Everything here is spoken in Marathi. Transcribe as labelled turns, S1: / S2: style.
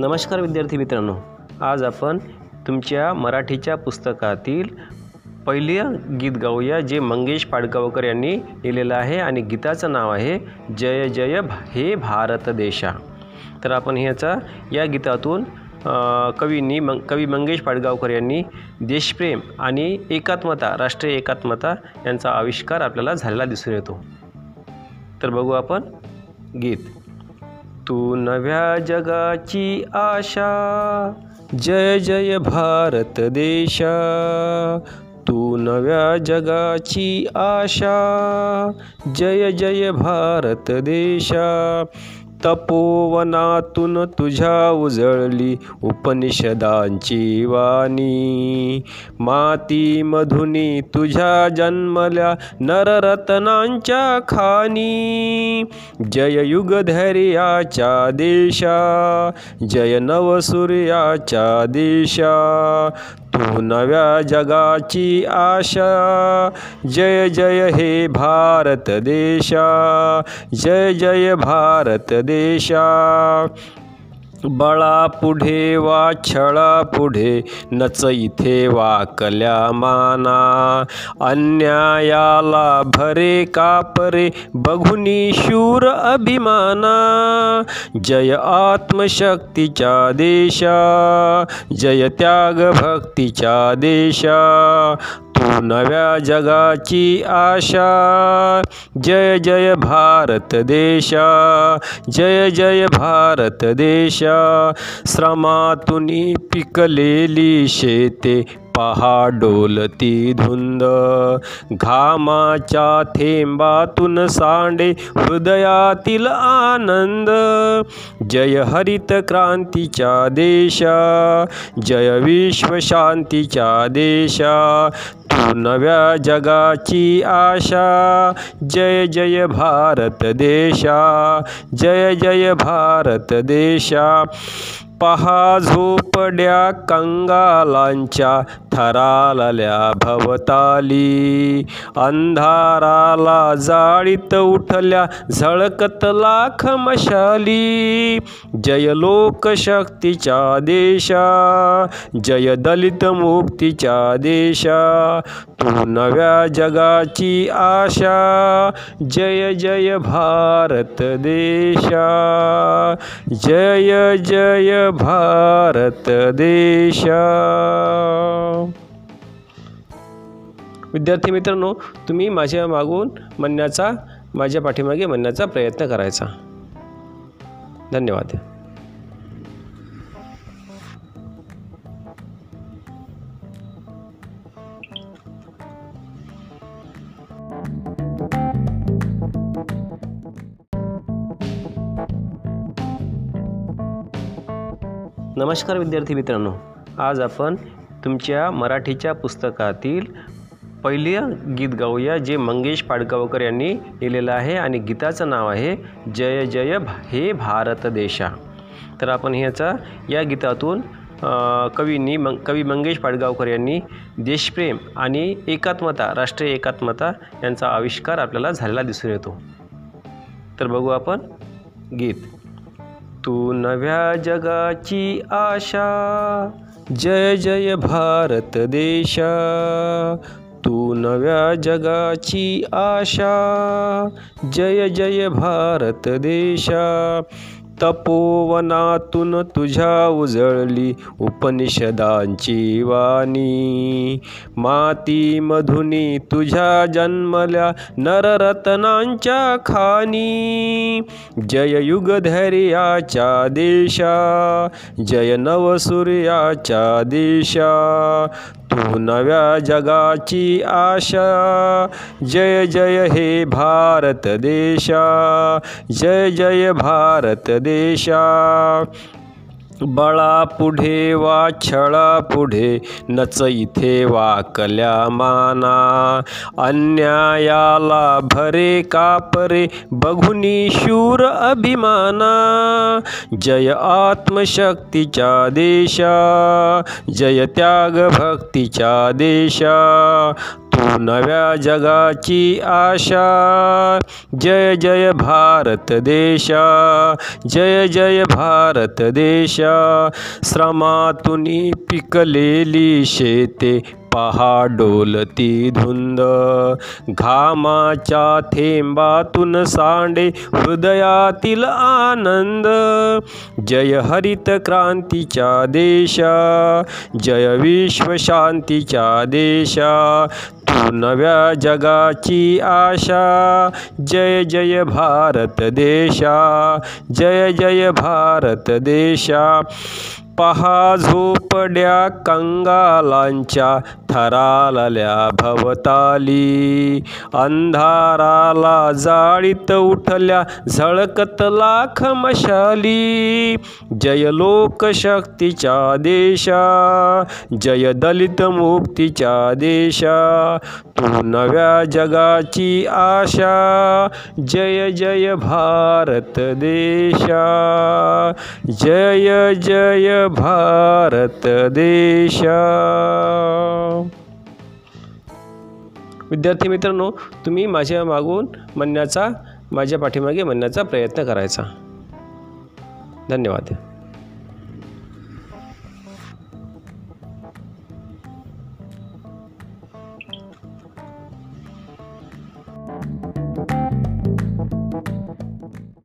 S1: नमस्कार विद्यार्थी मित्रांनो. आज आपण तुमच्या मराठीच्या पुस्तकातील पहिलं गीत गाऊया जे मंगेश पाडगावकर यांनी लिहिलेलं आहे आणि गीताचं नाव आहे जय जय हे भारत देशा. तर आपण ह्याचा या गीतातून कवींनी मं कवी मंगेश पाडगावकर यांनी देशप्रेम आणि एकात्मता राष्ट्रीय एकात्मता यांचा आविष्कार आपल्याला झालेला दिसून येतो. तर बघू आपण गीत. तू नव्या जगाची आशा. जय जय भारत देशा. तू नव्या जगाची आशा. जय जय भारत देशा. तपोवनातून तुझ्या उजळली उपनिषदांची वाणी. मातीमधुनी तुझ्या जन्मल्या नररत्नांच्या खानी जय युगधैर्याच्या देशा जय नवसूर्याच्या देशा तू नव्या जगाची आशा. जय जय हे भारत देशा. जय जय भारत देशा. बळा पुढे वा छळा पुढे नच इथे वाकल्या माना अन्यायाला भरे कापरे बघुनी शूर अभिमाना. जय आत्मशक्तीच्या देशा. जय त्याग भक्तीच्या देशा. नव्या जगाची आशा. जय जय भारत देशा. जय जय भारत देशा. श्रमातून पिकलेली शेते पहा डोलती धुंद. घामाच्या थेंबातून सांडे हृदयातील आनंद. जय हरित क्रांतीच्या देशा. जय विश्वशांतीच्या देशा. नव्या जगाची आशा. जय जय भारत देशा. जय जय भारत देशा. पहा झोपड्या कंगालांच्या. थरालल्या भवताली. अंधाराला जाळीत उठल्या झळकत लाख मशाली. जय लोकशक्तीच्या देशा जय दलित मुक्तीच्या देशा. तू नव्या जगाची आशा जय जय भारत देशा. जय जय भारत देशा. विद्यार्थी मित्रांनो तुम्ही माझ्या मागून म्हणण्याचा माझ्या पाठीमागे म्हणण्याचा प्रयत्न करायचा. धन्यवाद. नमस्कार विद्यार्थी मित्रांनो आज आपण तुमच्या मराठीच्या पुस्तकातील पहिले गीत गाऊया जे मंगेश पाडगावकर यांनी लिहिलेलं आहे आणि गीताचं नाव आहे जय जय हे भारत देशा. तर आपण ह्याचा या गीतातून कवींनी मंग कवी मंगेश पाडगावकर यांनी देशप्रेम आणि एकात्मता राष्ट्रीय एकात्मता यांचा आविष्कार आपल्याला झालेला दिसून येतो. तर बघू आपण गीत. तू नव्या जगाची आशा जय जय भारत देशा. नव्या जगाची आशा. जय जय भारत देशा. तपोवनातून तुझ्या उजळली उपनिषदांची वाणी. मातीमधुनी तुझ्या जन्मल्या नररत्नांच्या खानी जय युगधैर्याच्या देशा. जय नवसूर्याच्या देशा. तू नव्या जगाची आशा. जय जय हे भारत देशा. जय जय भारत देशा. बळा पुढे वा छळा पुढे नच इथे वाकल्या माना अन्यायाला भरे कापरे बघुनी शूर अभिमाना. जय आत्मशक्तीच्या देशा. जय त्याग भक्तीच्या देशा. नव्या जगाची आशा. जय जय भारत देशा. जय जय भारत देशा. श्रमातून पिकलेली शेते पहा डोलती धुंद. घामाच्या थेंबातून सांडे हृदयातील आनंद. जय हरित क्रांतीच्या देशा जय विश्वशांतीच्या देशा. तू नव्या जगाची आशा जय जय भारत देशा जय जय भारत देशा. पहा झोपड्या कंगालांच्या थरालल्या भवताली. अंधाराला जाळीत उठल्या झळकत लाख मशाली. जय लोकशक्तीच्या देशा जय दलित मुक्तीच्या देशा. तू नव्या जगाची आशा जय जय भारत देशा. जय जय भारत देशा. विद्यार्थी मित्रांनो तुम्ही माझ्या मागून म्हणण्याचा माझ्या पाठीमागे म्हणण्याचा प्रयत्न करायचा. धन्यवाद.